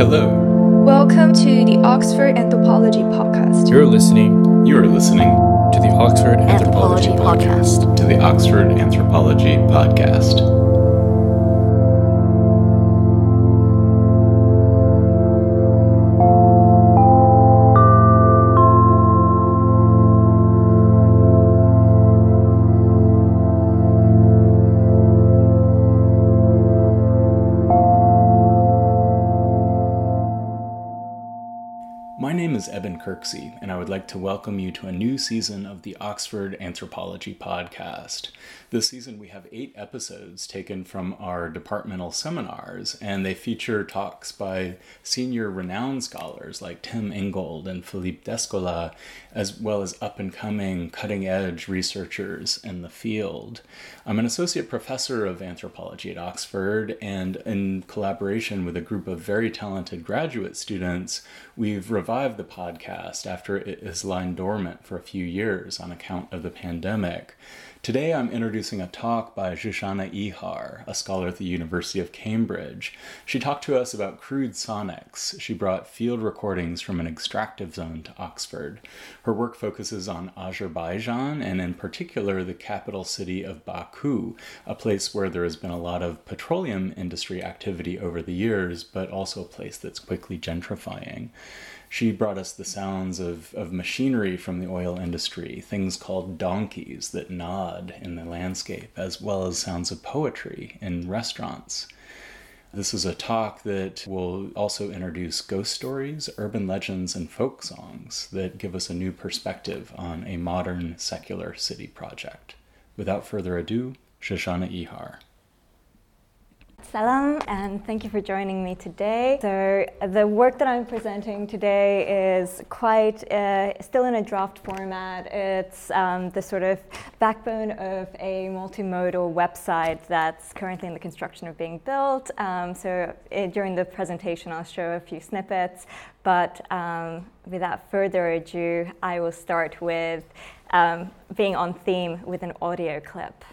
Hello. Welcome to the Oxford Anthropology Podcast. You're listening You are listening to the Oxford Anthropology, Anthropology Podcast. to the Oxford Anthropology Podcast. Kirksey, and I would like to welcome you to a new season of the Oxford Anthropology Podcast. This season, we have eight episodes taken from our departmental seminars, and they feature talks by senior renowned scholars like Tim Ingold and Philippe Descola, as well as up and coming cutting edge researchers in the field. I'm an associate professor of anthropology at Oxford, and in collaboration with a group of very talented graduate students, we've revived the podcast after it has lying dormant for a few years on account of the pandemic. Today I'm introducing a talk by Zsuzsanna Ihar, a scholar at the University of Cambridge. She talked to us about crude sonics. She brought field recordings from an extractive zone to Oxford. Her work focuses on Azerbaijan and, in particular, the capital city of Baku, a place where there has been a lot of petroleum industry activity over the years, but also a place that's quickly gentrifying. She brought us the sounds of, of machinery from the oil industry, things called donkeys that nod in the landscape, as well as sounds of poetry in restaurants. This is a talk that will also introduce ghost stories, urban legends, and folk songs that give us a new perspective on a modern secular city project. Without further ado, Zsuzsanna Ihar. Salam, and thank you for joining me today. So, the work that I'm presenting today is quite uh, still in a draft format. It's um, the sort of backbone of a multimodal website that's currently in the construction of being built. Um, so, it, during the presentation, I'll show a few snippets, but um, without further ado, I will start with um, being on theme with an audio clip.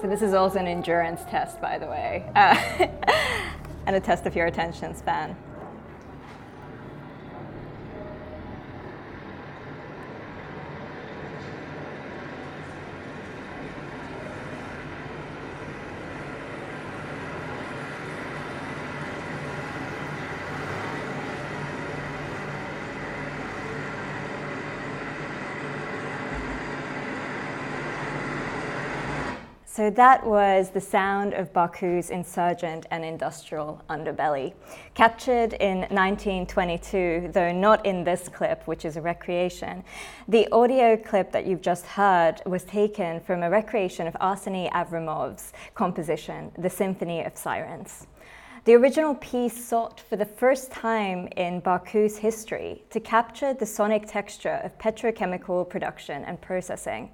So this is also an endurance test, by the way, uh, and a test of your attention span. So that was the sound of Baku's insurgent and industrial underbelly. Captured in 1922, though not in this clip, which is a recreation, the audio clip that you've just heard was taken from a recreation of Arseny Avramov's composition, The Symphony of Sirens. The original piece sought for the first time in Baku's history to capture the sonic texture of petrochemical production and processing.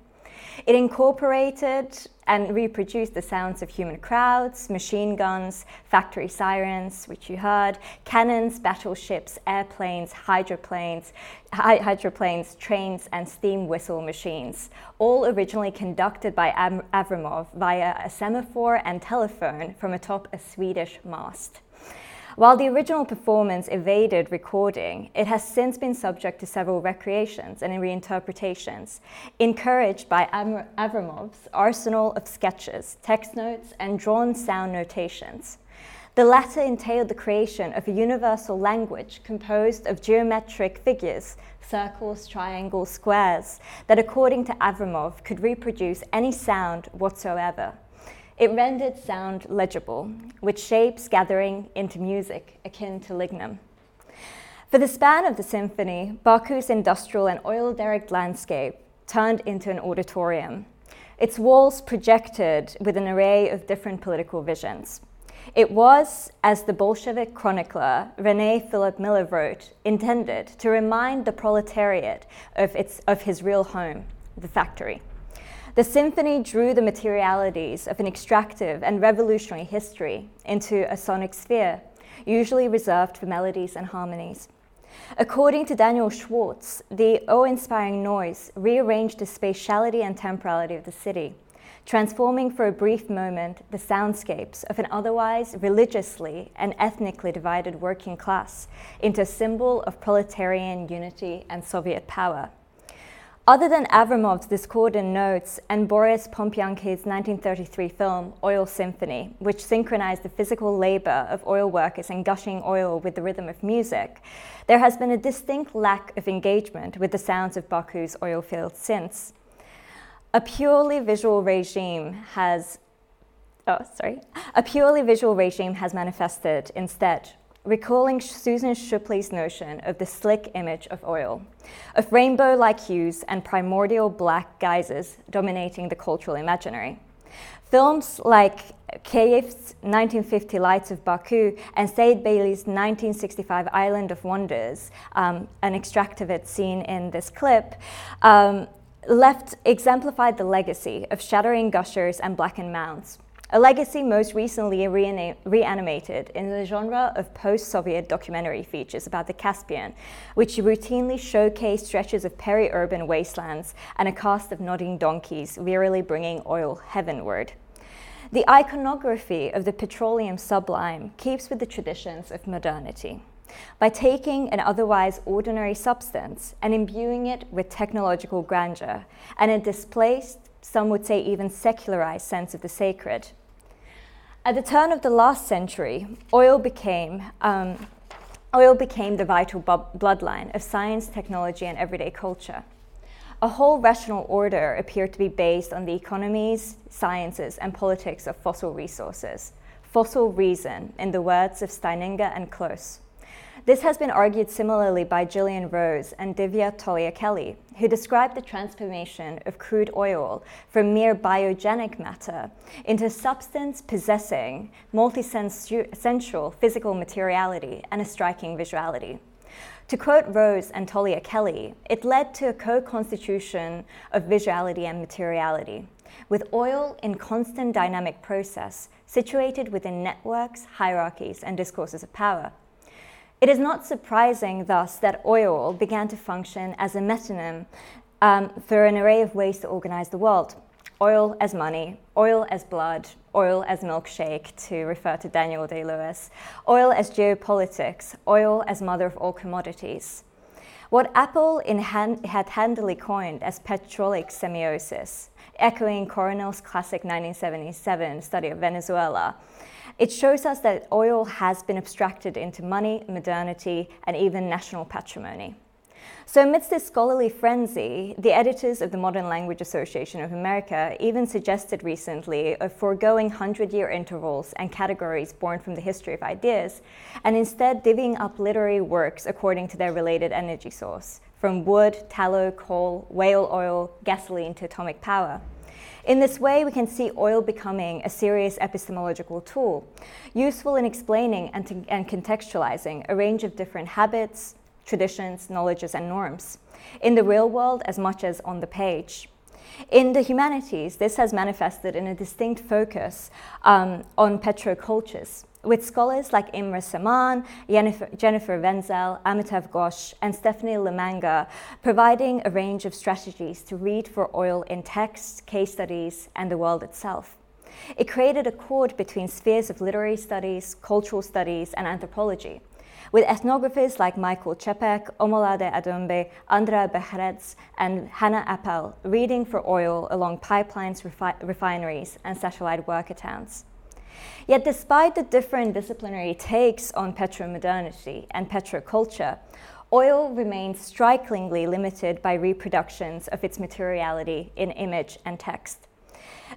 It incorporated and reproduced the sounds of human crowds, machine guns, factory sirens, which you heard, cannons, battleships, airplanes, hydroplanes, hy- hydroplanes, trains, and steam whistle machines, all originally conducted by Am- Avramov via a semaphore and telephone from atop a Swedish mast. While the original performance evaded recording, it has since been subject to several recreations and reinterpretations, encouraged by Am- Avramov's arsenal of sketches, text notes, and drawn sound notations. The latter entailed the creation of a universal language composed of geometric figures, circles, triangles, squares, that according to Avramov could reproduce any sound whatsoever. It rendered sound legible, with shapes gathering into music akin to lignum. For the span of the symphony, Baku's industrial and oil derricked landscape turned into an auditorium. Its walls projected with an array of different political visions. It was, as the Bolshevik chronicler Rene Fülöp-Miller wrote, intended to remind the proletariat of, its, of his real home, the factory. The symphony drew the materialities of an extractive and revolutionary history into a sonic sphere, usually reserved for melodies and harmonies. According to Daniel Schwartz, the awe inspiring noise rearranged the spatiality and temporality of the city, transforming for a brief moment the soundscapes of an otherwise religiously and ethnically divided working class into a symbol of proletarian unity and Soviet power. Other than Avramov's discordant notes and Boris Pompianki's 1933 film Oil Symphony, which synchronized the physical labor of oil workers and gushing oil with the rhythm of music, there has been a distinct lack of engagement with the sounds of Baku's oil fields since. A purely visual regime has oh sorry, a purely visual regime has manifested instead recalling Susan Shipley's notion of the slick image of oil, of rainbow like hues and primordial black guises dominating the cultural imaginary. Films like Kayev's 1950 Lights of Baku and Said Bailey's 1965 Island of Wonders, um, an extract of it seen in this clip, um, left exemplified the legacy of shattering gushers and blackened mounds a legacy most recently reanimated in the genre of post Soviet documentary features about the Caspian, which routinely showcase stretches of peri urban wastelands and a cast of nodding donkeys wearily bringing oil heavenward. The iconography of the petroleum sublime keeps with the traditions of modernity. By taking an otherwise ordinary substance and imbuing it with technological grandeur and a displaced, some would say even secularized sense of the sacred, at the turn of the last century, oil became, um, oil became the vital bu- bloodline of science, technology, and everyday culture. A whole rational order appeared to be based on the economies, sciences, and politics of fossil resources. Fossil reason, in the words of Steininger and Klose. This has been argued similarly by Gillian Rose and Divya Tolia-Kelly, who described the transformation of crude oil from mere biogenic matter into substance possessing multisensual physical materiality and a striking visuality. To quote Rose and Tolia-Kelly, it led to a co constitution of visuality and materiality, with oil in constant dynamic process situated within networks, hierarchies, and discourses of power. It is not surprising, thus, that oil began to function as a metonym um, for an array of ways to organize the world. Oil as money, oil as blood, oil as milkshake, to refer to Daniel Day Lewis, oil as geopolitics, oil as mother of all commodities. What Appel hand, had handily coined as petrolic semiosis, echoing Coronil's classic 1977 study of Venezuela, it shows us that oil has been abstracted into money, modernity, and even national patrimony. So, amidst this scholarly frenzy, the editors of the Modern Language Association of America even suggested recently of foregoing 100 year intervals and categories born from the history of ideas, and instead divvying up literary works according to their related energy source, from wood, tallow, coal, whale oil, gasoline to atomic power. In this way, we can see oil becoming a serious epistemological tool, useful in explaining and, and contextualizing a range of different habits, traditions, knowledges, and norms, in the real world as much as on the page. In the humanities, this has manifested in a distinct focus um, on petrocultures, with scholars like Imre Szeman, Jennifer, Wenzel, Amitav Ghosh, and Stephanie LeMenager providing a range of strategies to read for oil in texts, case studies, and the world itself. It created a chord between spheres of literary studies, cultural studies, and anthropology, with ethnographers like Michael Čepek, Omolade Adunbi, Andrea Behrends, and Hannah Appel reading for oil along pipelines, refi- refineries, and satellite worker towns. Yet, despite the different disciplinary takes on petromodernity and petroculture, oil remains strikingly limited by reproductions of its materiality in image and text.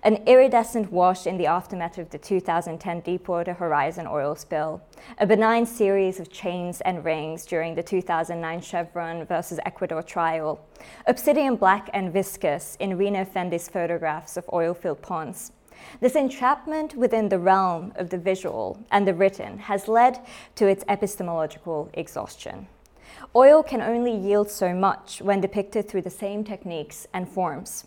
An iridescent wash in the aftermath of the 2010 Deepwater Horizon oil spill, a benign series of chains and rings during the 2009 Chevron versus Ecuador trial, obsidian black and viscous in Rino Fendi's photographs of oil filled ponds, This entrapment within the realm of the visual and the written has led to its epistemological exhaustion. Oil can only yield so much when depicted through the same techniques and forms.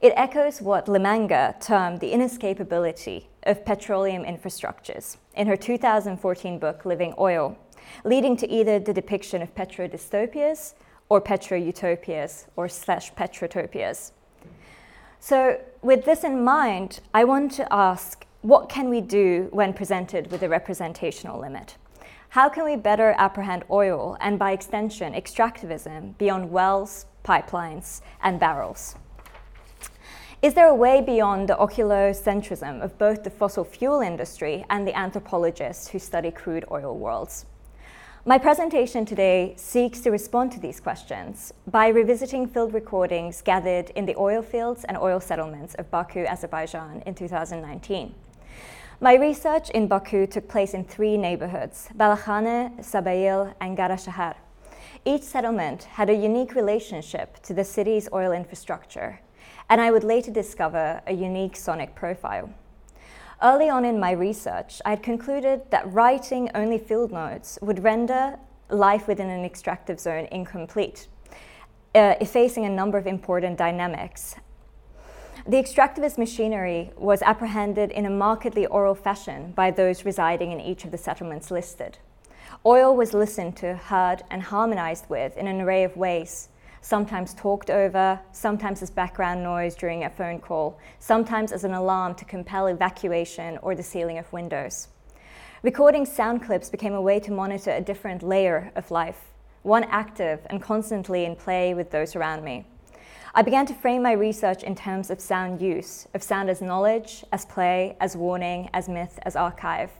It echoes what LeMenager termed the inescapability of petroleum infrastructures in her 2014 book, Living Oil, leading to either the depiction of petrodystopias or petro-utopias or slash petrotopias. So with this in mind, I want to ask, what can we do when presented with a representational limit? How can we better apprehend oil and by extension extractivism beyond wells, pipelines, and barrels? Is there a way beyond the oculocentrism of both the fossil fuel industry and the anthropologists who study crude oil worlds? My presentation today seeks to respond to these questions by revisiting field recordings gathered in the oil fields and oil settlements of Baku, Azerbaijan in 2019. My research in Baku took place in three neighborhoods, Balakhane, Sabail, and Garashahar. Each settlement had a unique relationship to the city's oil infrastructure, and I would later discover a unique sonic profile. Early on in my research, I had concluded that writing only field notes would render life within an extractive zone incomplete, uh, effacing a number of important dynamics. The extractivist machinery was apprehended in a markedly oral fashion by those residing in each of the settlements listed. Oil was listened to, heard, and harmonized with in an array of ways sometimes talked over, sometimes as background noise during a phone call, sometimes as an alarm to compel evacuation or the sealing of windows. Recording sound clips became a way to monitor a different layer of life, one active and constantly in play with those around me. I began to frame my research in terms of sound use, of sound as knowledge, as play, as warning, as myth, as archive.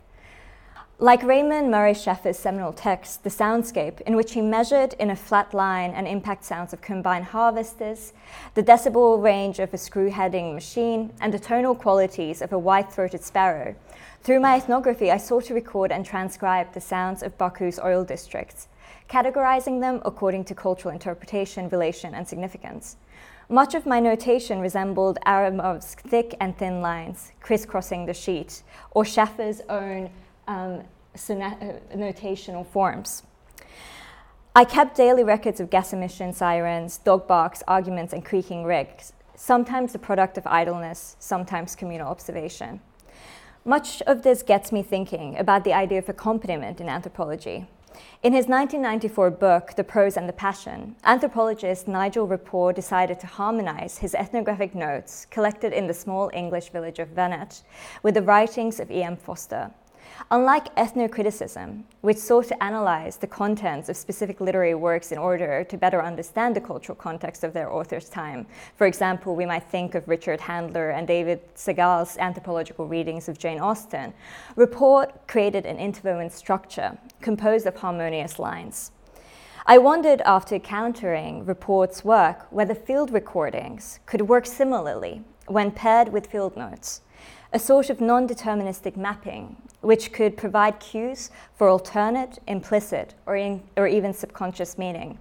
Like Raymond Murray Schafer's seminal text, The Soundscape, in which he measured in a flat line and impact sounds of combined harvesters, the decibel range of a screw heading machine, and the tonal qualities of a white throated sparrow, through my ethnography, I sought to record and transcribe the sounds of Baku's oil districts, categorizing them according to cultural interpretation, relation, and significance. Much of my notation resembled Aramov's thick and thin lines crisscrossing the sheet, or Schafer's own um, uh, notational forms. I kept daily records of gas emission sirens, dog barks, arguments, and creaking rigs, sometimes the product of idleness, sometimes communal observation. Much of this gets me thinking about the idea of accompaniment in anthropology. In his 1994 book, The Prose and the Passion, anthropologist Nigel Rapport decided to harmonize his ethnographic notes collected in the small English village of Wanet with the writings of E.M. Forster, Unlike ethnocriticism, which sought to analyze the contents of specific literary works in order to better understand the cultural context of their author's time, for example, we might think of Richard Handler and David Segal's anthropological readings of Jane Austen, Rapport created an interwoven structure composed of harmonious lines. I wondered after encountering Rapport's work whether field recordings could work similarly when paired with field notes a sort of non deterministic mapping, which could provide cues for alternate, implicit, or, in, or even subconscious meaning.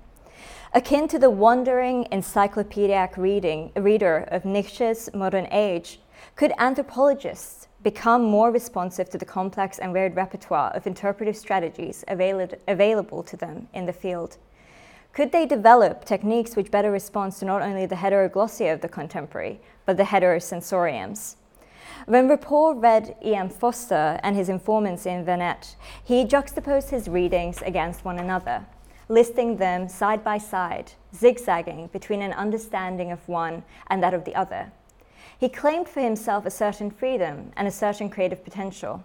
Akin to the wandering encyclopedic reading, reader of Nietzsche's modern age, could anthropologists become more responsive to the complex and varied repertoire of interpretive strategies avail- available to them in the field? Could they develop techniques which better respond to not only the heteroglossia of the contemporary, but the heterosensoriums? When Rapport read E.M. Forster and his informants in Wanet, he juxtaposed his readings against one another, listing them side by side, zigzagging between an understanding of one and that of the other. He claimed for himself a certain freedom and a certain creative potential.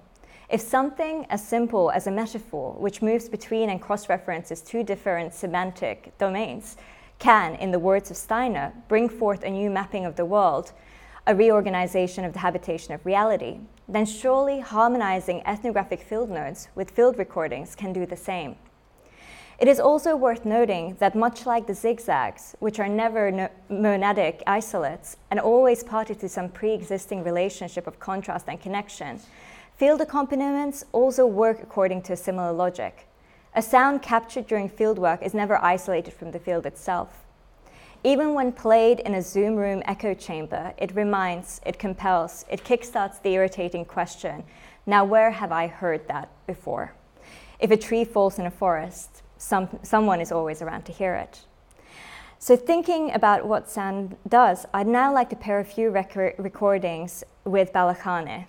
If something as simple as a metaphor, which moves between and cross references two different semantic domains, can, in the words of Steiner, bring forth a new mapping of the world, a reorganization of the habitation of reality, then surely harmonizing ethnographic field notes with field recordings can do the same. It is also worth noting that much like the zigzags, which are never no- monadic isolates and always party to some pre existing relationship of contrast and connection, field accompaniments also work according to a similar logic. A sound captured during fieldwork is never isolated from the field itself. Even when played in a Zoom room echo chamber, it reminds, it compels, it kickstarts the irritating question now, where have I heard that before? If a tree falls in a forest, some, someone is always around to hear it. So, thinking about what sound does, I'd now like to pair a few record recordings with Balakhane.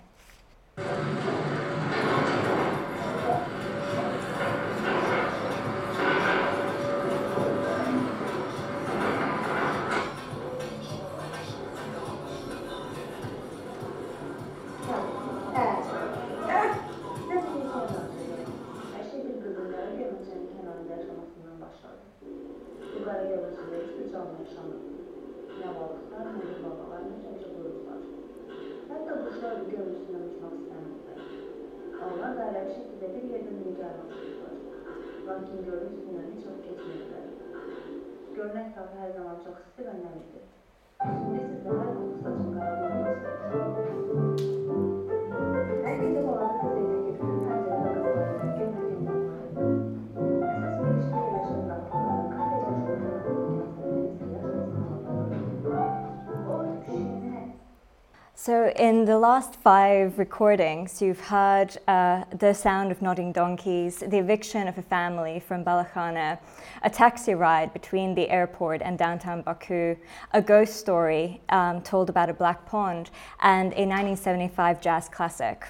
In the last five recordings, you've heard uh, the sound of nodding donkeys, the eviction of a family from Balakhane, a taxi ride between the airport and downtown Baku, a ghost story um, told about a black pond, and a 1975 jazz classic.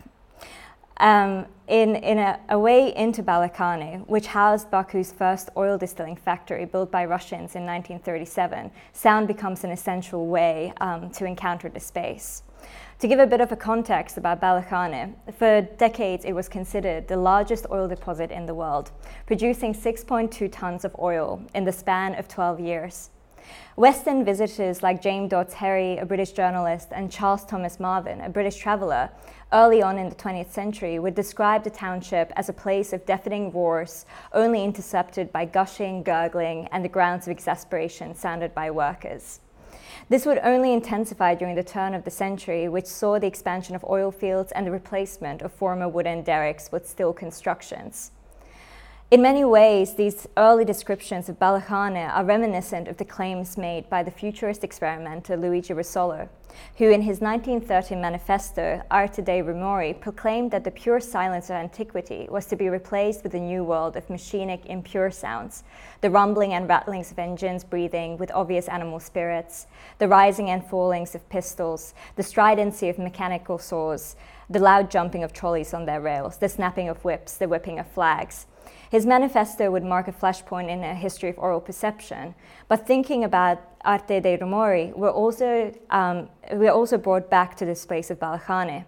Um, in, in a, a, way into Balakhane, which housed Baku's first oil distilling factory built by Russians in 1937, sound becomes an essential way um, to encounter the space. To give a bit of a context about Balakhane, for decades it was considered the largest oil deposit in the world, producing 6.2 tons of oil in the span of 12 years. Western visitors like James Dodds a British journalist, and Charles Thomas Marvin, a British traveller, early on in the 20th century would describe the township as a place of deafening roars, only intercepted by gushing, gurgling, and the grounds of exasperation sounded by workers. This would only intensify during the turn of the century, which saw the expansion of oil fields and the replacement of former wooden derricks with steel constructions. In many ways, these early descriptions of Balakhane are reminiscent of the claims made by the futurist experimenter Luigi Russolo, who in his 1930 manifesto, Arte dei Rumori, proclaimed that the pure silence of antiquity was to be replaced with a new world of machinic impure sounds, the rumbling and rattlings of engines breathing with obvious animal spirits, the rising and fallings of pistols, the stridency of mechanical saws, the loud jumping of trolleys on their rails, the snapping of whips, the whipping of flags, his manifesto would mark a flashpoint in a history of oral perception. But thinking about Arte dei Rumori, we're also, um, we're also brought back to this place of Balakhane.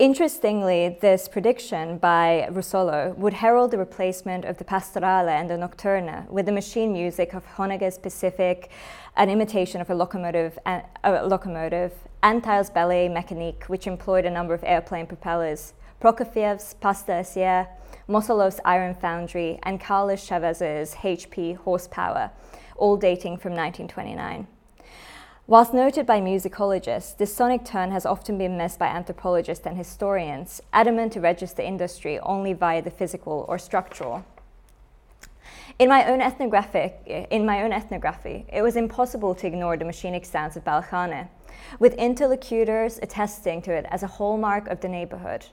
Interestingly, this prediction by Russolo would herald the replacement of the pastorale and the nocturne with the machine music of Honegger's Pacific, an imitation of a locomotive, a locomotive Antheil's Ballet Mécanique, which employed a number of airplane propellers, Prokofiev's Pas d'Acier, Mosolov's Iron Foundry, and Carlos Chavez's HP Horsepower, all dating from 1929. Whilst noted by musicologists, this sonic turn has often been missed by anthropologists and historians, adamant to register industry only via the physical or structural. In my own ethnographic, in my own ethnography, it was impossible to ignore the machinic sounds of Balakhane, with interlocutors attesting to it as a hallmark of the neighborhood.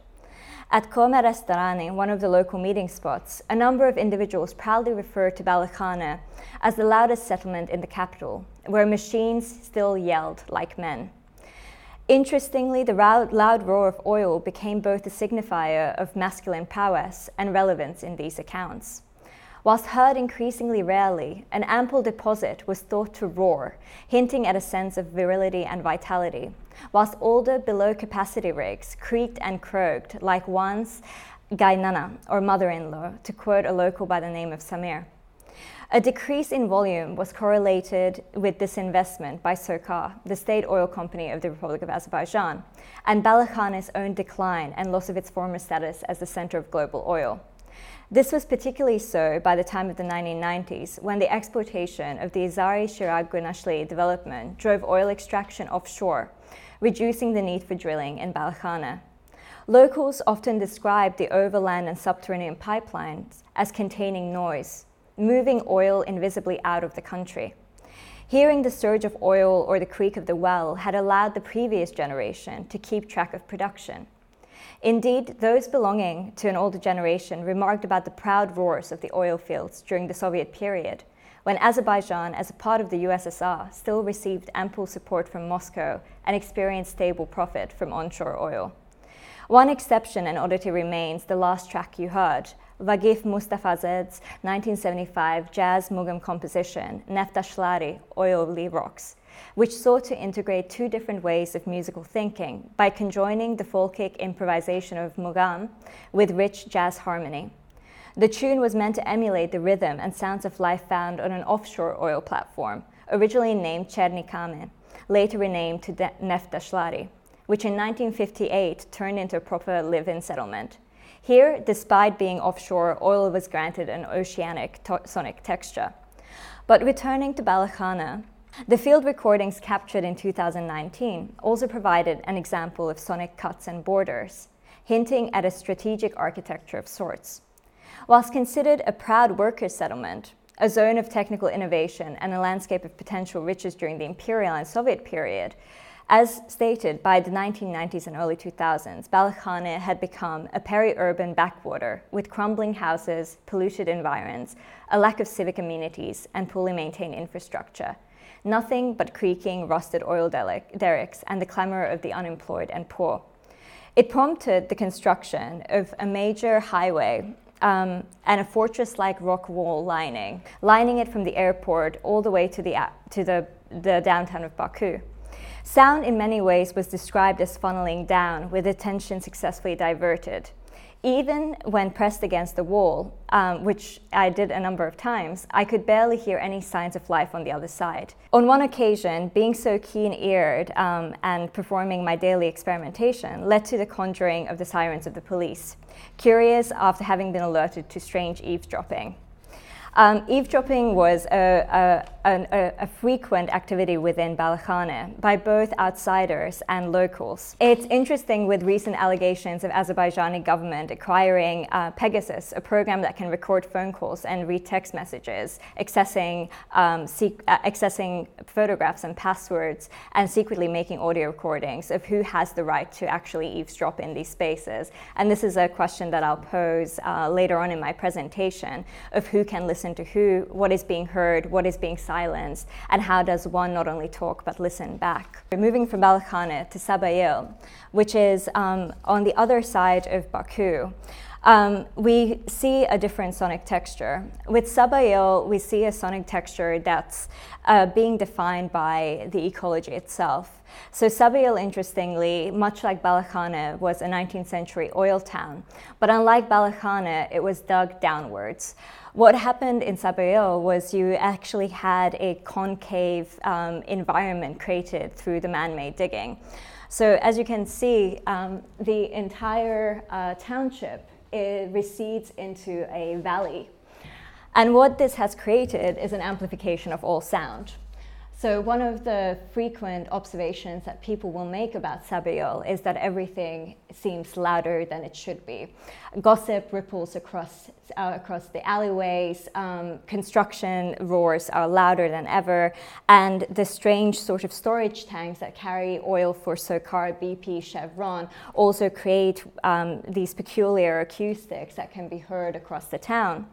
At Come Restorani, one of the local meeting spots, a number of individuals proudly refer to Balakhane as the loudest settlement in the capital, where machines still yelled like men. Interestingly, the loud roar of oil became both a signifier of masculine prowess and relevance in these accounts. Whilst heard increasingly rarely, an ample deposit was thought to roar, hinting at a sense of virility and vitality, whilst older below capacity rigs creaked and croaked like one's gainana, or mother in law, to quote a local by the name of Samir. A decrease in volume was correlated with disinvestment by SOCAR, the state oil company of the Republic of Azerbaijan, and Balakhane's own decline and loss of its former status as the center of global oil. This was particularly so by the time of the 1990s, when the exploitation of the Azeri Chirag Gunashli development drove oil extraction offshore, reducing the need for drilling in Balakhane. Locals often describe the overland and subterranean pipelines as containing noise, moving oil invisibly out of the country. Hearing the surge of oil or the creak of the well had allowed the previous generation to keep track of production. Indeed, those belonging to an older generation remarked about the proud roars of the oil fields during the Soviet period, when Azerbaijan, as a part of the USSR, still received ample support from Moscow and experienced stable profit from onshore oil. One exception and oddity remains the last track you heard, Vagif Mustafazadeh's 1975 jazz mugam composition, Neftashları, Oily Rocks which sought to integrate two different ways of musical thinking by conjoining the folkic improvisation of Mugam with rich jazz harmony. The tune was meant to emulate the rhythm and sounds of life found on an offshore oil platform, originally named Cherny Kame, later renamed to Neftashları, which in 1958 turned into a proper live in settlement. Here, despite being offshore, oil was granted an oceanic to- sonic texture. But returning to Balakhana, the field recordings captured in 2019 also provided an example of sonic cuts and borders, hinting at a strategic architecture of sorts. Whilst considered a proud workers' settlement, a zone of technical innovation, and a landscape of potential riches during the imperial and Soviet period, as stated by the 1990s and early 2000s, Balakhane had become a peri urban backwater with crumbling houses, polluted environs, a lack of civic amenities, and poorly maintained infrastructure nothing but creaking, rusted oil derricks and the clamor of the unemployed and poor. It prompted the construction of a major highway um, and a fortress like rock wall lining, lining it from the airport all the way to the, to the, the downtown of Baku. Sound in many ways was described as funneling down, with attention successfully diverted even when pressed against the wall, um, which I did a number of times, I could barely hear any signs of life on the other side. On one occasion, being so keen eared um, and performing my daily experimentation led to the conjuring of the sirens of the police, curious after having been alerted to strange eavesdropping. Um, eavesdropping was a, a, a, a, frequent activity within Balakhane by both outsiders and locals. It's interesting with recent allegations of Azerbaijani government acquiring uh, Pegasus, a program that can record phone calls and read text messages, accessing, um, uh, accessing photographs and passwords, and secretly making audio recordings of who has the right to actually eavesdrop in these spaces. And this is a question that I'll pose uh, later on in my presentation of who can listen listen to who, what is being heard, what is being silenced, and how does one not only talk but listen back. We're moving from Balakhane to Sabayil, which is um, on the other side of Baku. Um, we see a different sonic texture. With Sabayil, we see a sonic texture that's uh, being defined by the ecology itself. So Sabayil, interestingly, much like Balakhane, was a 19th century oil town. But unlike Balakhane, it was dug downwards. What happened in Sabayil was you actually had a concave um, environment created through the man-made digging. So as you can see, um, the entire uh, township recedes into a valley. And what this has created is an amplification of all sound. So one of the frequent observations that people will make about Sabayil is that everything seems louder than it should be. Gossip ripples across uh, across the alleyways. Um, construction roars are louder than ever, and the strange sort of storage tanks that carry oil for SOCAR, BP, Chevron also create um, these peculiar acoustics that can be heard across the town.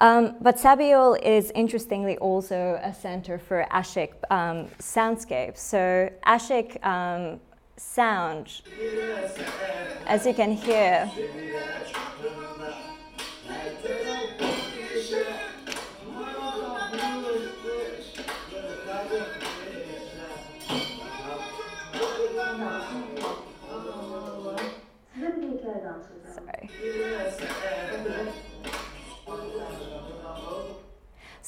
Um, but Sabayil is interestingly also a center for Ashik um, soundscapes. So Ashik um, sound, as you can hear,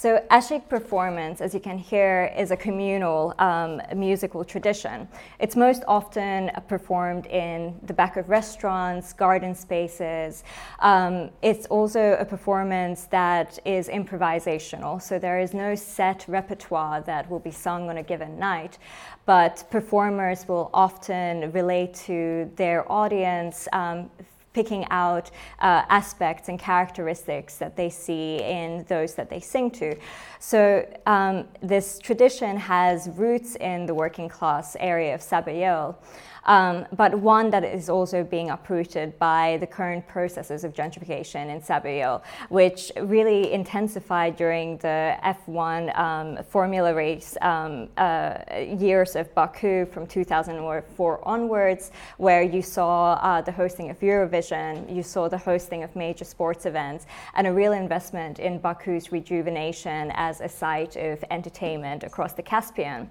So Ashik performance, as you can hear, is a communal um, musical tradition. It's most often performed in the back of restaurants, garden spaces. Um, it's also a performance that is improvisational, so there is no set repertoire that will be sung on a given night, but performers will often relate to their audience um, picking out uh, aspects and characteristics that they see in those that they sing to. So um, this tradition has roots in the working class area of Sabayolle um, but one that is also being uprooted by the current processes of gentrification in Sabayolle, which really intensified during the F1 um, Formula race um, uh, years of Baku from 2004 onwards, where you saw uh, the hosting of Eurovision, you saw the hosting of major sports events, and a real investment in Baku's rejuvenation as a site of entertainment across the Caspian.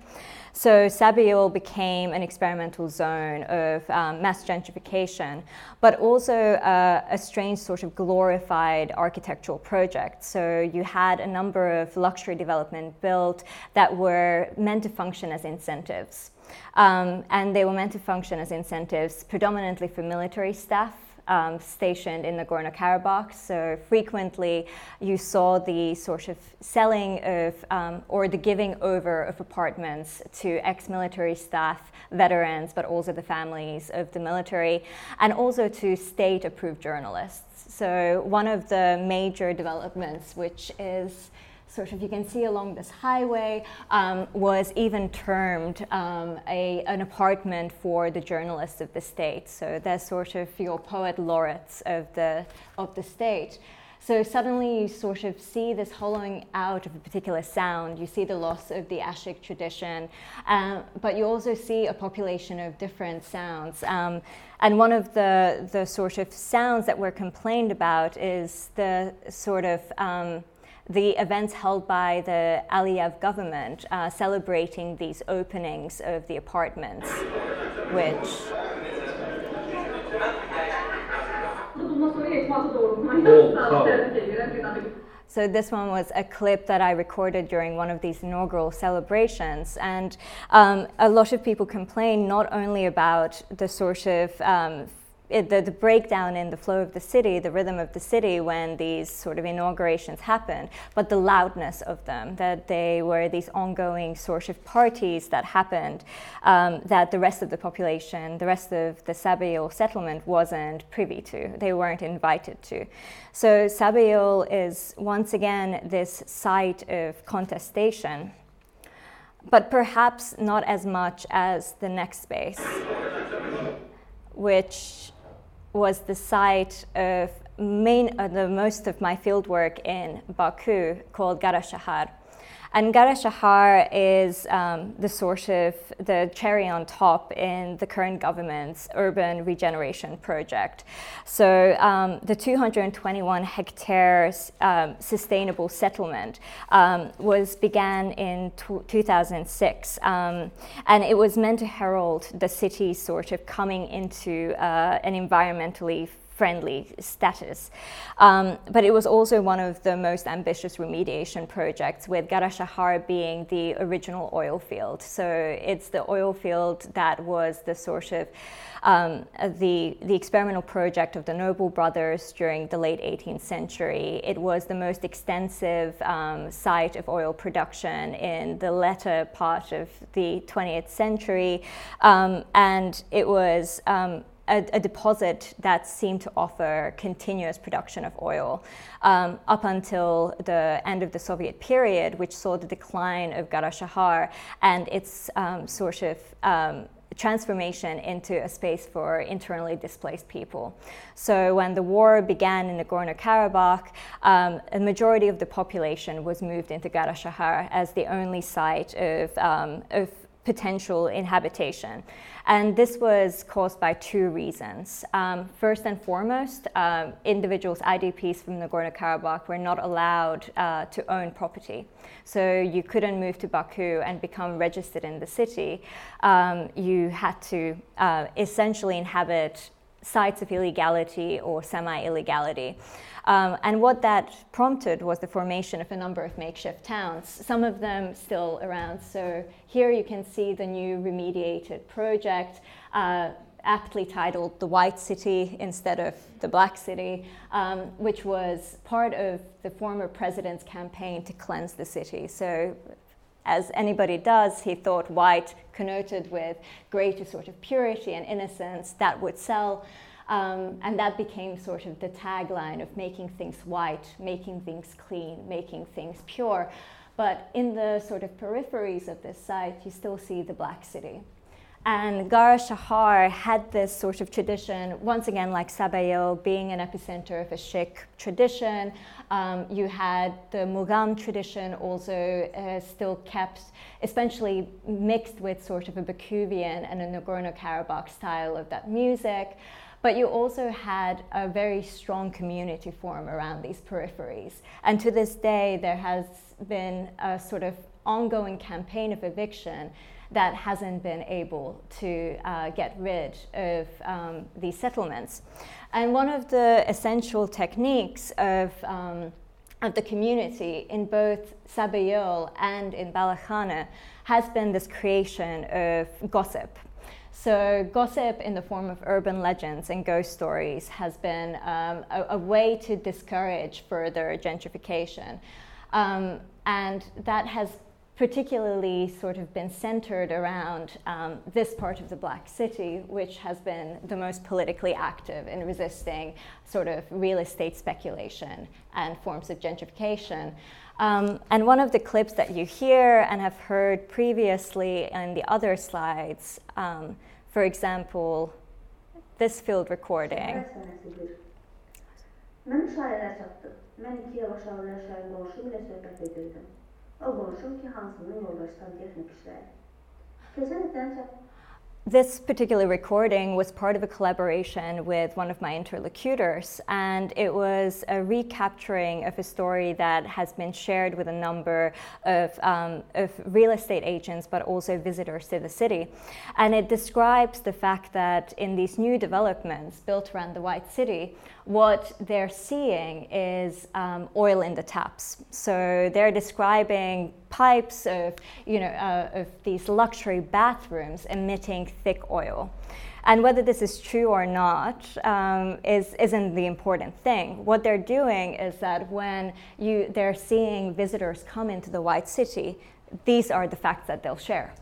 So Sabayolle became an experimental zone of um, mass gentrification, but also uh, a strange sort of glorified architectural project. So you had a number of luxury development built that were meant to function as incentives. Um, and they were meant to function as incentives predominantly for military staff um, stationed in Nagorno Karabakh. So frequently you saw the sort of selling of um, or the giving over of apartments to ex military staff, veterans, but also the families of the military, and also to state approved journalists. So one of the major developments, which is sort of you can see along this highway um, was even termed um, a, an apartment for the journalists of the state. So they're sort of your poet laureates of the, of the state. So suddenly you sort of see this hollowing out of a particular sound. You see the loss of the Ashik tradition, um, but you also see a population of different sounds. Um, and one of the, the sort of sounds that were complained about is the sort of um, the events held by the Aliyev government uh, celebrating these openings of the apartments, which. So this one was a clip that I recorded during one of these inaugural celebrations, and um, a lot of people complain not only about the sort of um, it, the, the, breakdown in the flow of the city, the rhythm of the city when these sort of inaugurations happened, but the loudness of them, that they were these ongoing sort of parties that happened um, that the rest of the population, the rest of the Sabayolle settlement wasn't privy to. They weren't invited to. So Sabayolle is once again this site of contestation, but perhaps not as much as the next space which was the site of main, uh, the most of my fieldwork in Baku called Gara Shahar. And Gara Shahar is um, the sort of the cherry on top in the current government's urban regeneration project. So um, the 221 hectares um, sustainable settlement um, was began in t- 2006, um, and it was meant to herald the city sort of coming into uh, an environmentally friendly status. Um, but it was also one of the most ambitious remediation projects, with Gara Shahar being the original oil field. So it's the oil field that was the sort of um, the, the experimental project of the Nobel brothers during the late 18th century. It was the most extensive um, site of oil production in the latter part of the 20th century, um, and it was um, a, a, deposit that seemed to offer continuous production of oil um, up until the end of the Soviet period, which saw the decline of Gara Shahar and its um, sort of um, transformation into a space for internally displaced people. So when the war began in Nagorno Karabakh, um, a majority of the population was moved into Gara Shahar as the only site of, um, of potential inhabitation. And this was caused by two reasons. Um, first and foremost, um, individuals, IDPs from Nagorno Karabakh, were not allowed uh, to own property. So you couldn't move to Baku and become registered in the city. Um, you had to uh, essentially inhabit sites of illegality or semi illegality. Um, and what that prompted was the formation of a number of makeshift towns, some of them still around. So here you can see the new remediated project. Uh, aptly titled The White City instead of The Black City, um, which was part of the former president's campaign to cleanse the city. So, as anybody does, he thought white connoted with greater sort of purity and innocence that would sell. Um, and that became sort of the tagline of making things white, making things clean, making things pure. But in the sort of peripheries of this site, you still see the Black City. And Gara Shahar had this sort of tradition, once again, like Sabail, being an epicenter of Ashik tradition. Um, you had the Mugham tradition also uh, still kept, especially mixed with sort of a Bakuvian and a Nagorno Karabakh style of that music. But you also had a very strong community form around these peripheries. And to this day, there has been a sort of ongoing campaign of eviction that hasn't been able to uh, get rid of um, these settlements. And one of the essential techniques of, um, of the community in both Sabayol and in Balakhana has been this creation of gossip. So, gossip in the form of urban legends and ghost stories has been um, a, a, way to discourage further gentrification. Um, and that has particularly sort of been centered around um, this part of the Black City, which has been the most politically active in resisting sort of real estate speculation and forms of gentrification. Um, and one of the clips that you hear and have heard previously in the other slides, um, for example, this field recording. Ki hansının. Keçən this particular recording was part of a collaboration with one of my interlocutors, and it was a recapturing of a story that has been shared with a number of, um, of real estate agents, but also visitors to the city. And it describes the fact that in these new developments built around the White City, what they're seeing is um, oil in the taps. So they're describing pipes of, you know, uh, of these luxury bathrooms emitting thick oil. And whether this is true or not um, is, isn't the important thing. What they're doing is that when you, they're seeing visitors come into the White City, these are the facts that they'll share.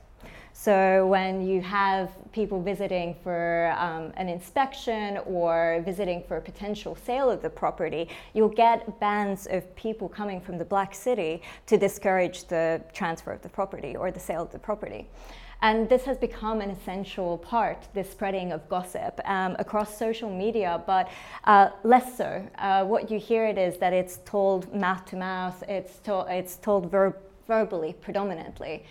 So when you have people visiting for um, an inspection or visiting for a potential sale of the property, you'll get bands of people coming from the Black City to discourage the transfer of the property or the sale of the property. And this has become an essential part, this spreading of gossip um, across social media, but uh, less so. Uh, what you hear it is that it's told mouth to mouth, it's, to- it's told ver- verbally predominantly.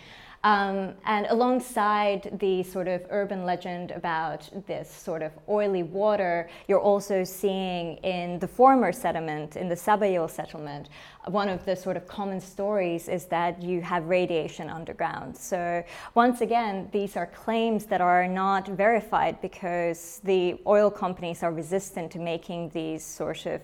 Um, and alongside the sort of urban legend about this sort of oily water, you're also seeing in the former settlement, in the Sabayol settlement, one of the sort of common stories is that you have radiation underground. So, once again, these are claims that are not verified because the oil companies are resistant to making these sort of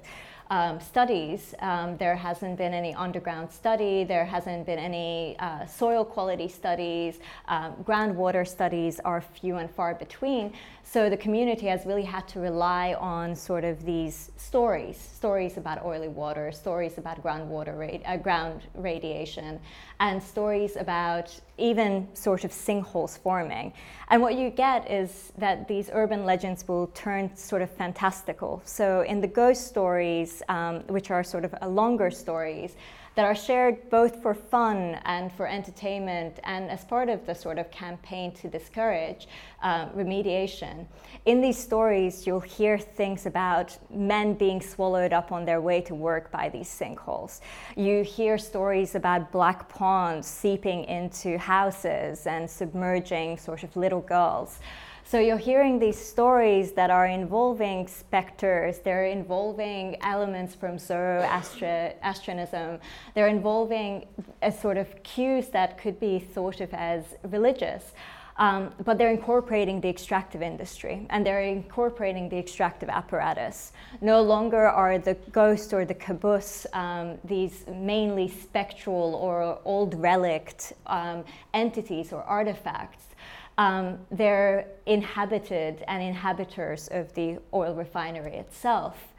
um, studies. Um, there hasn't been any underground study, there hasn't been any uh, soil quality studies, um, groundwater studies are few and far between. So the community has really had to rely on sort of these stories, stories about oily water, stories about groundwater, radi- uh, ground radiation, and stories about even sort of sinkholes forming. And what you get is that these urban legends will turn sort of fantastical. So in the ghost stories, um, which are sort of longer stories, that are shared both for fun and for entertainment and as part of the sort of campaign to discourage uh, remediation. In these stories, you'll hear things about men being swallowed up on their way to work by these sinkholes. You hear stories about black ponds seeping into houses and submerging sort of little girls. So you're hearing these stories that are involving specters, they're involving elements from Zoroastrianism, they're involving a sort of cues that could be thought of as religious. Um, but they're incorporating the extractive industry and they're incorporating the extractive apparatus. No longer are the ghost or the caboose um, these mainly spectral or old relict um, entities or artifacts um, they're inhabited and inhabitants of the oil refinery itself.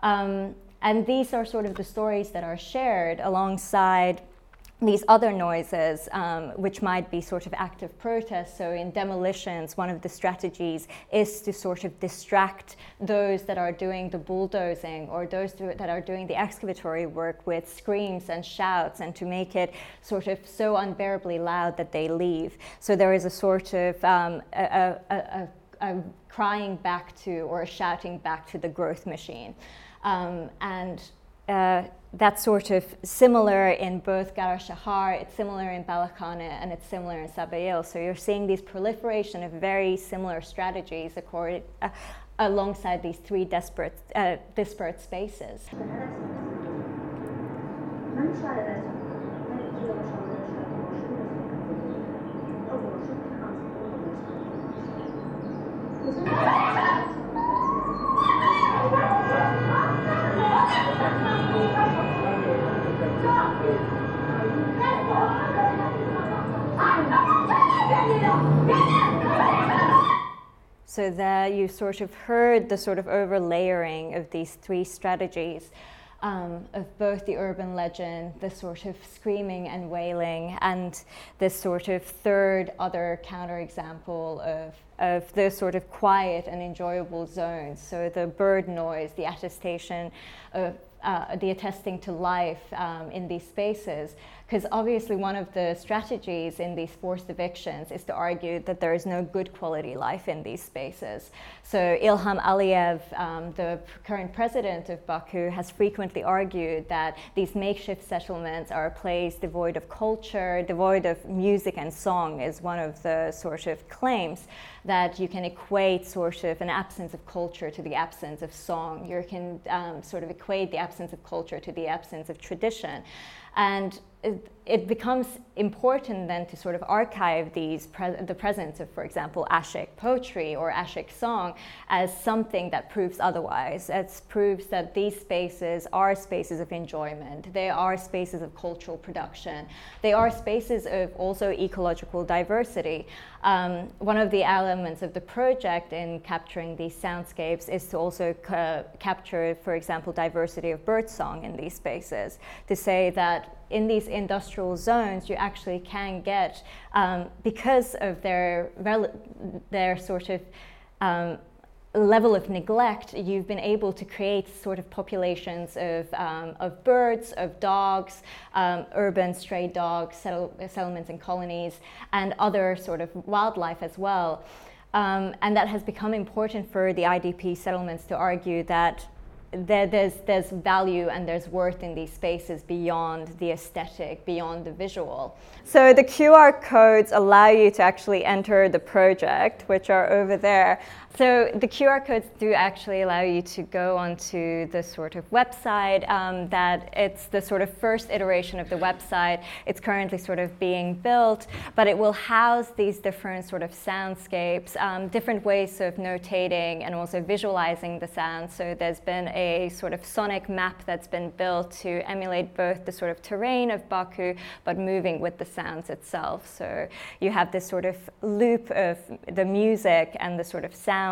Um, and these are sort of the stories that are shared alongside these other noises, um, which might be sort of active protest. So, in demolitions, one of the strategies is to sort of distract those that are doing the bulldozing or those that are doing the excavatory work with screams and shouts and to make it sort of so unbearably loud that they leave. So, there is a sort of um, a, a, a, a, crying back to or a shouting back to the growth machine. Um, and uh, that's sort of similar in both Gara Shahar, it's similar in Balakhana, and it's similar in Sabail. So you're seeing these proliferation of very similar strategies uh, alongside these three disparate, uh, disparate spaces. So there you sort of heard the sort of overlayering of these three strategies um, of both the urban legend, the sort of screaming and wailing, and this sort of third other counterexample of, of the sort of quiet and enjoyable zones. So the bird noise, the attestation of uh, the attesting to life um, in these spaces. Because obviously, one of the strategies in these forced evictions is to argue that there is no good quality life in these spaces. So, Ilham Aliyev, um, the current president of Baku, has frequently argued that these makeshift settlements are a place devoid of culture, devoid of music and song, is one of the sort of claims that you can equate sort of an absence of culture to the absence of song. You can um, sort of equate the absence of culture to the absence of tradition. And it, becomes important then to sort of archive these pre- the presence of, for example, Ashik poetry or Ashik song as something that proves otherwise. It proves that these spaces are spaces of enjoyment. They are spaces of cultural production. They are spaces of also ecological diversity. Um, one of the elements of the project in capturing these soundscapes is to also ca- capture, for example, diversity of birdsong in these spaces. To say that in these industrial zones, you actually can get, um, because of their, their sort of um, level of neglect, you've been able to create sort of populations of, um, of birds, of dogs, um, urban stray dogs, settle- settlements and colonies, and other sort of wildlife as well. Um, and that has become important for the IDP settlements to argue that there, there's, there's value and there's worth in these spaces beyond the aesthetic, beyond the visual. So the QR codes allow you to actually enter the project, which are over there. So the QR codes do actually allow you to go onto the sort of website um, that it's the sort of first iteration of the website. It's currently sort of being built, but it will house these different sort of soundscapes, um, different ways of notating and also visualizing the sound. So there's been a sort of sonic map that's been built to emulate both the sort of terrain of Baku, but moving with the sounds itself. So you have this sort of loop of the music and the sort of sound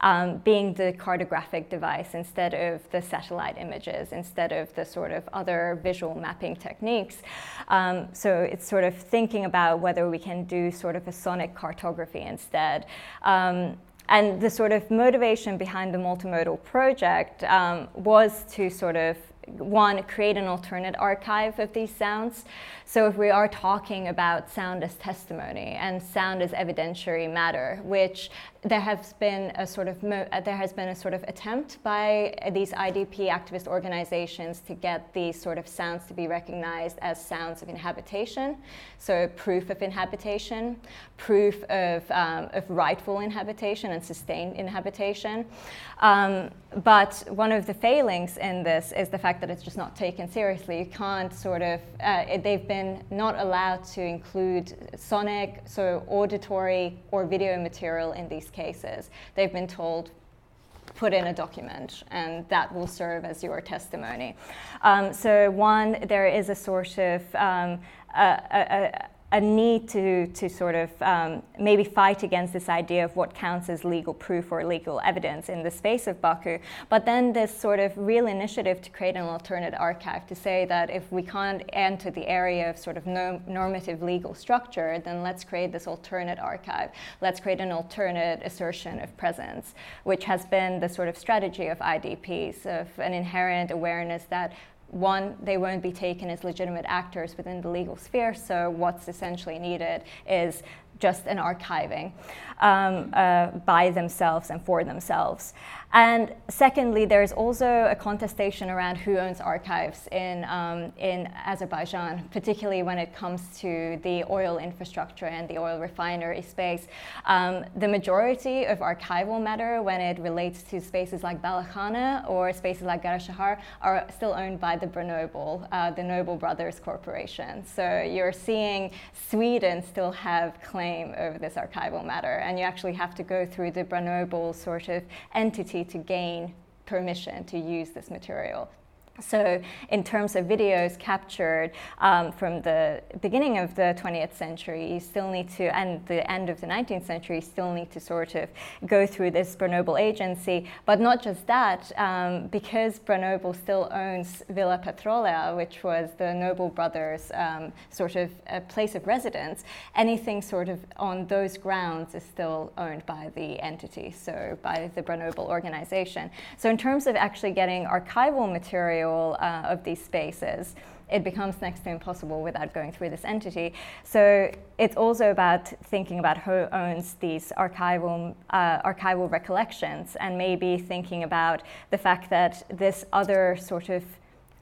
um, being the cartographic device instead of the satellite images, instead of the sort of other visual mapping techniques. Um, so it's sort of thinking about whether we can do sort of a sonic cartography instead. Um, and the sort of motivation behind the multimodal project um, was to sort of one, create an alternate archive of these sounds. So if we are talking about sound as testimony and sound as evidentiary matter, which there has been a sort of mo- uh, there has been a sort of attempt by these IDP activist organizations to get these sort of sounds to be recognized as sounds of inhabitation, so proof of inhabitation, proof of, um, of rightful inhabitation and sustained inhabitation. Um, but one of the failings in this is the fact that it's just not taken seriously. You can't sort of uh, it, they've been not allowed to include sonic, so auditory or video material in these cases. They've been told put in a document and that will serve as your testimony. Um, so one, there is a sort of um, a, a, a need to, to sort of um, maybe fight against this idea of what counts as legal proof or legal evidence in the space of Baku. But then this sort of real initiative to create an alternate archive to say that if we can't enter the area of sort of no, normative legal structure, then let's create this alternate archive. Let's create an alternate assertion of presence, which has been the sort of strategy of IDPs, of an inherent awareness that one, they won't be taken as legitimate actors within the legal sphere, so what's essentially needed is just an archiving um, uh, by themselves and for themselves. And secondly, there's also a contestation around who owns archives in, um, in Azerbaijan, particularly when it comes to the oil infrastructure and the oil refinery space. Um, the majority of archival matter, when it relates to spaces like Balakhana or spaces like Garashahar, are still owned by the Branobel, uh, the Nobel Brothers Corporation. So you're seeing Sweden still have claim over this archival matter, and you actually have to go through the Branobel sort of entity to gain permission to use this material. So, in terms of videos captured um, from the beginning of the 20th century, you still need to, and the end of the 19th century, you still need to sort of go through this Branobel agency. But not just that, um, because Branobel still owns Villa Petrolea, which was the Nobel brothers' um, sort of place of residence, anything sort of on those grounds is still owned by the entity, so by the Branobel organization. So, in terms of actually getting archival material, uh, of these spaces, it becomes next to impossible without going through this entity. So it's also about thinking about who owns these archival, uh, archival recollections and maybe thinking about the fact that this other sort of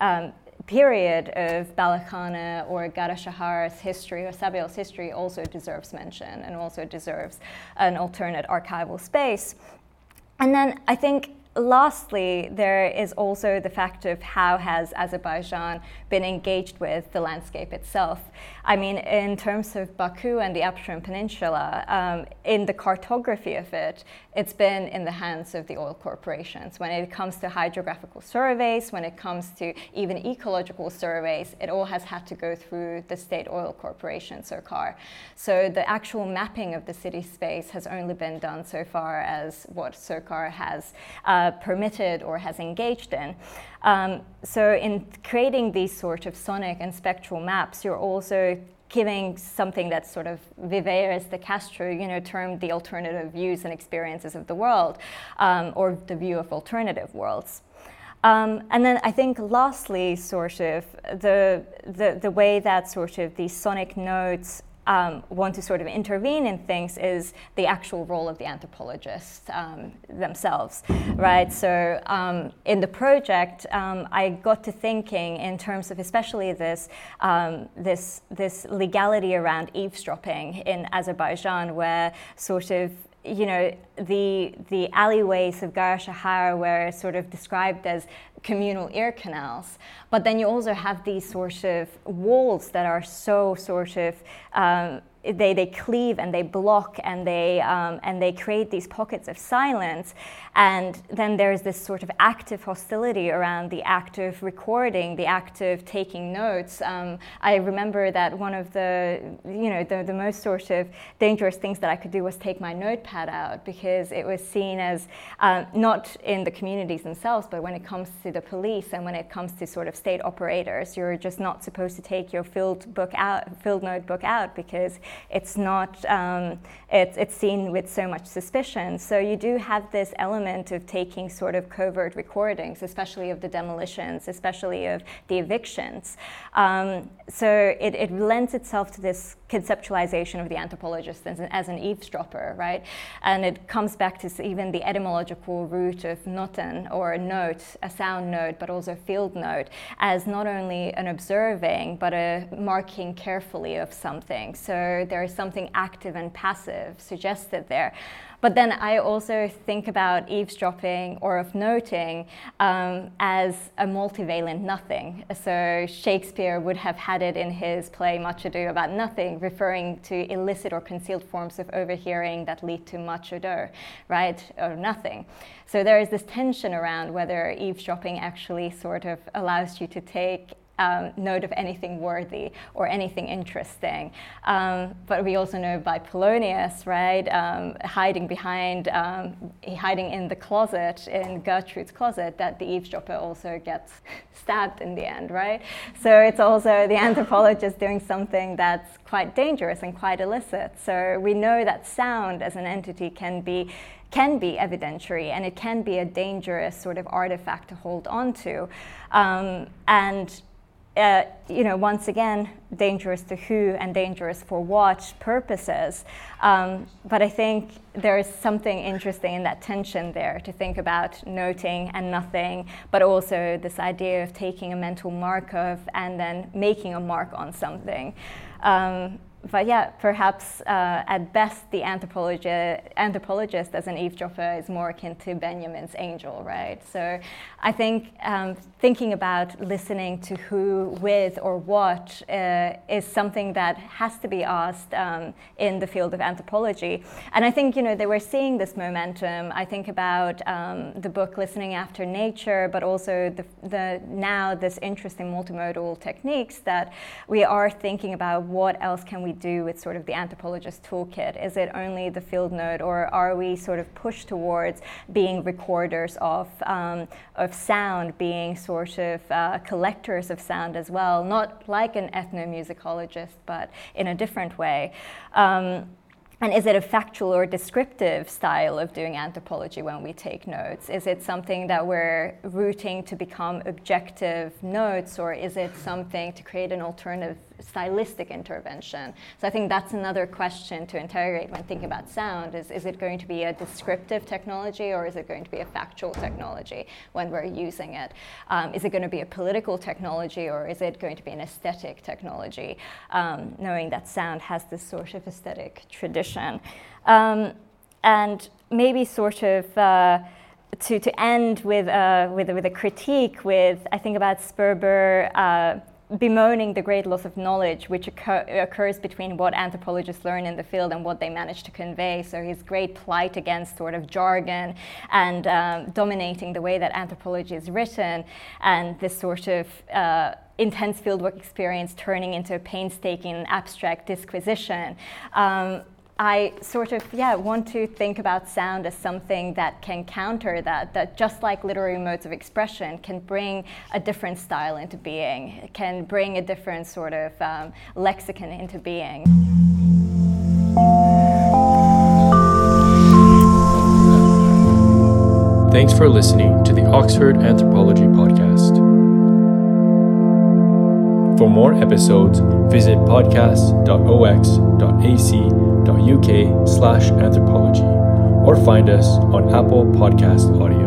um, period of Balakhana or Garashahar's history or Sabihal's history also deserves mention and also deserves an alternate archival space. And then I think lastly, there is also the fact of how has Azerbaijan been engaged with the landscape itself. I mean, in terms of Baku and the Absheron Peninsula, um, in the cartography of it, it's been in the hands of the oil corporations. When it comes to hydrographical surveys, when it comes to even ecological surveys, it all has had to go through the state oil corporation, SOCAR. So the actual mapping of the city space has only been done so far as what SOCAR has. Uh, permitted or has engaged in. Um, so in creating these sort of sonic and spectral maps, you're also giving something that's sort of Viveiros de Castro, you know, termed the alternative views and experiences of the world, um, or the view of alternative worlds. Um, and then I think lastly, sort of the, the, the way that sort of these sonic nodes um, want to sort of intervene in things is the actual role of the anthropologists um, themselves, right? So um, in the project, um, I got to thinking in terms of especially this um, this this legality around eavesdropping in Azerbaijan, where sort of you know, the, the alleyways of Gara Shahar were sort of described as communal ear canals. But then you also have these sort of walls that are so sort of um, they, they cleave and they block and they, um, and they create these pockets of silence. And then there's this sort of active hostility around the act of recording, the act of taking notes. Um, I remember that one of the, you know, the, the most sort of dangerous things that I could do was take my notepad out because it was seen as um, not in the communities themselves, but when it comes to the police and when it comes to sort of state operators, you're just not supposed to take your filled book out, filled notebook out because it's not, um, it's, it's seen with so much suspicion. So you do have this element of taking sort of covert recordings, especially of the demolitions, especially of the evictions. Um, so it, it lends itself to this conceptualization of the anthropologist as an, as an, eavesdropper, right? And it comes back to even the etymological root of noten or a note, a sound note, but also field note, as not only an observing, but a marking carefully of something. So there is something active and passive suggested there. But then I also think about eavesdropping or of noting um, as a multivalent nothing. So Shakespeare would have had it in his play Much Ado About Nothing, referring to illicit or concealed forms of overhearing that lead to much ado, right, or nothing. So there is this tension around whether eavesdropping actually sort of allows you to take um, note of anything worthy or anything interesting. Um, but we also know by Polonius, right, um, hiding behind, um, hiding in the closet, in Gertrude's closet, that the eavesdropper also gets stabbed in the end, right? So it's also the anthropologist doing something that's quite dangerous and quite illicit. So we know that sound as an entity can be can be evidentiary and it can be a dangerous sort of artifact to hold on to. Um, and uh, you know, once again, dangerous to who and dangerous for what purposes. Um, but I think there is something interesting in that tension there to think about noting and nothing, but also this idea of taking a mental mark of and then making a mark on something. Um, but yeah, perhaps uh, at best the anthropologi- anthropologist as an eavesdropper is more akin to Benjamin's angel, right? So I think um, thinking about listening to who, with, or what uh, is something that has to be asked um, in the field of anthropology. And I think, you know, they were seeing this momentum. I think about um, the book Listening After Nature, but also the, the now this interesting multimodal techniques that we are thinking about what else can we do with sort of the anthropologist toolkit? Is it only the field note, or are we sort of pushed towards being recorders of, um, of sound, being sort of uh, collectors of sound as well, not like an ethnomusicologist, but in a different way? Um, and is it a factual or descriptive style of doing anthropology when we take notes? Is it something that we're rooting to become objective notes, or is it something to create an alternative stylistic intervention. So I think that's another question to interrogate when thinking about sound is, is it going to be a descriptive technology or is it going to be a factual technology when we're using it? Um, is it going to be a political technology or is it going to be an aesthetic technology? Um, knowing that sound has this sort of aesthetic tradition. Um, and maybe sort of uh, to, to end with, uh, with, with a critique with, I think about Sperber uh, bemoaning the great loss of knowledge which occur, occurs between what anthropologists learn in the field and what they manage to convey. So his great plight against sort of jargon and um, dominating the way that anthropology is written, and this sort of uh, intense fieldwork experience turning into a painstaking abstract disquisition. Um, I sort of, yeah, want to think about sound as something that can counter that, that just like literary modes of expression can bring a different style into being, can bring a different sort of um, lexicon into being. Thanks for listening to the Oxford Anthropology Podcast. For more episodes, visit podcast.ox.ac.uk slash anthropology or find us on Apple Podcast Audio.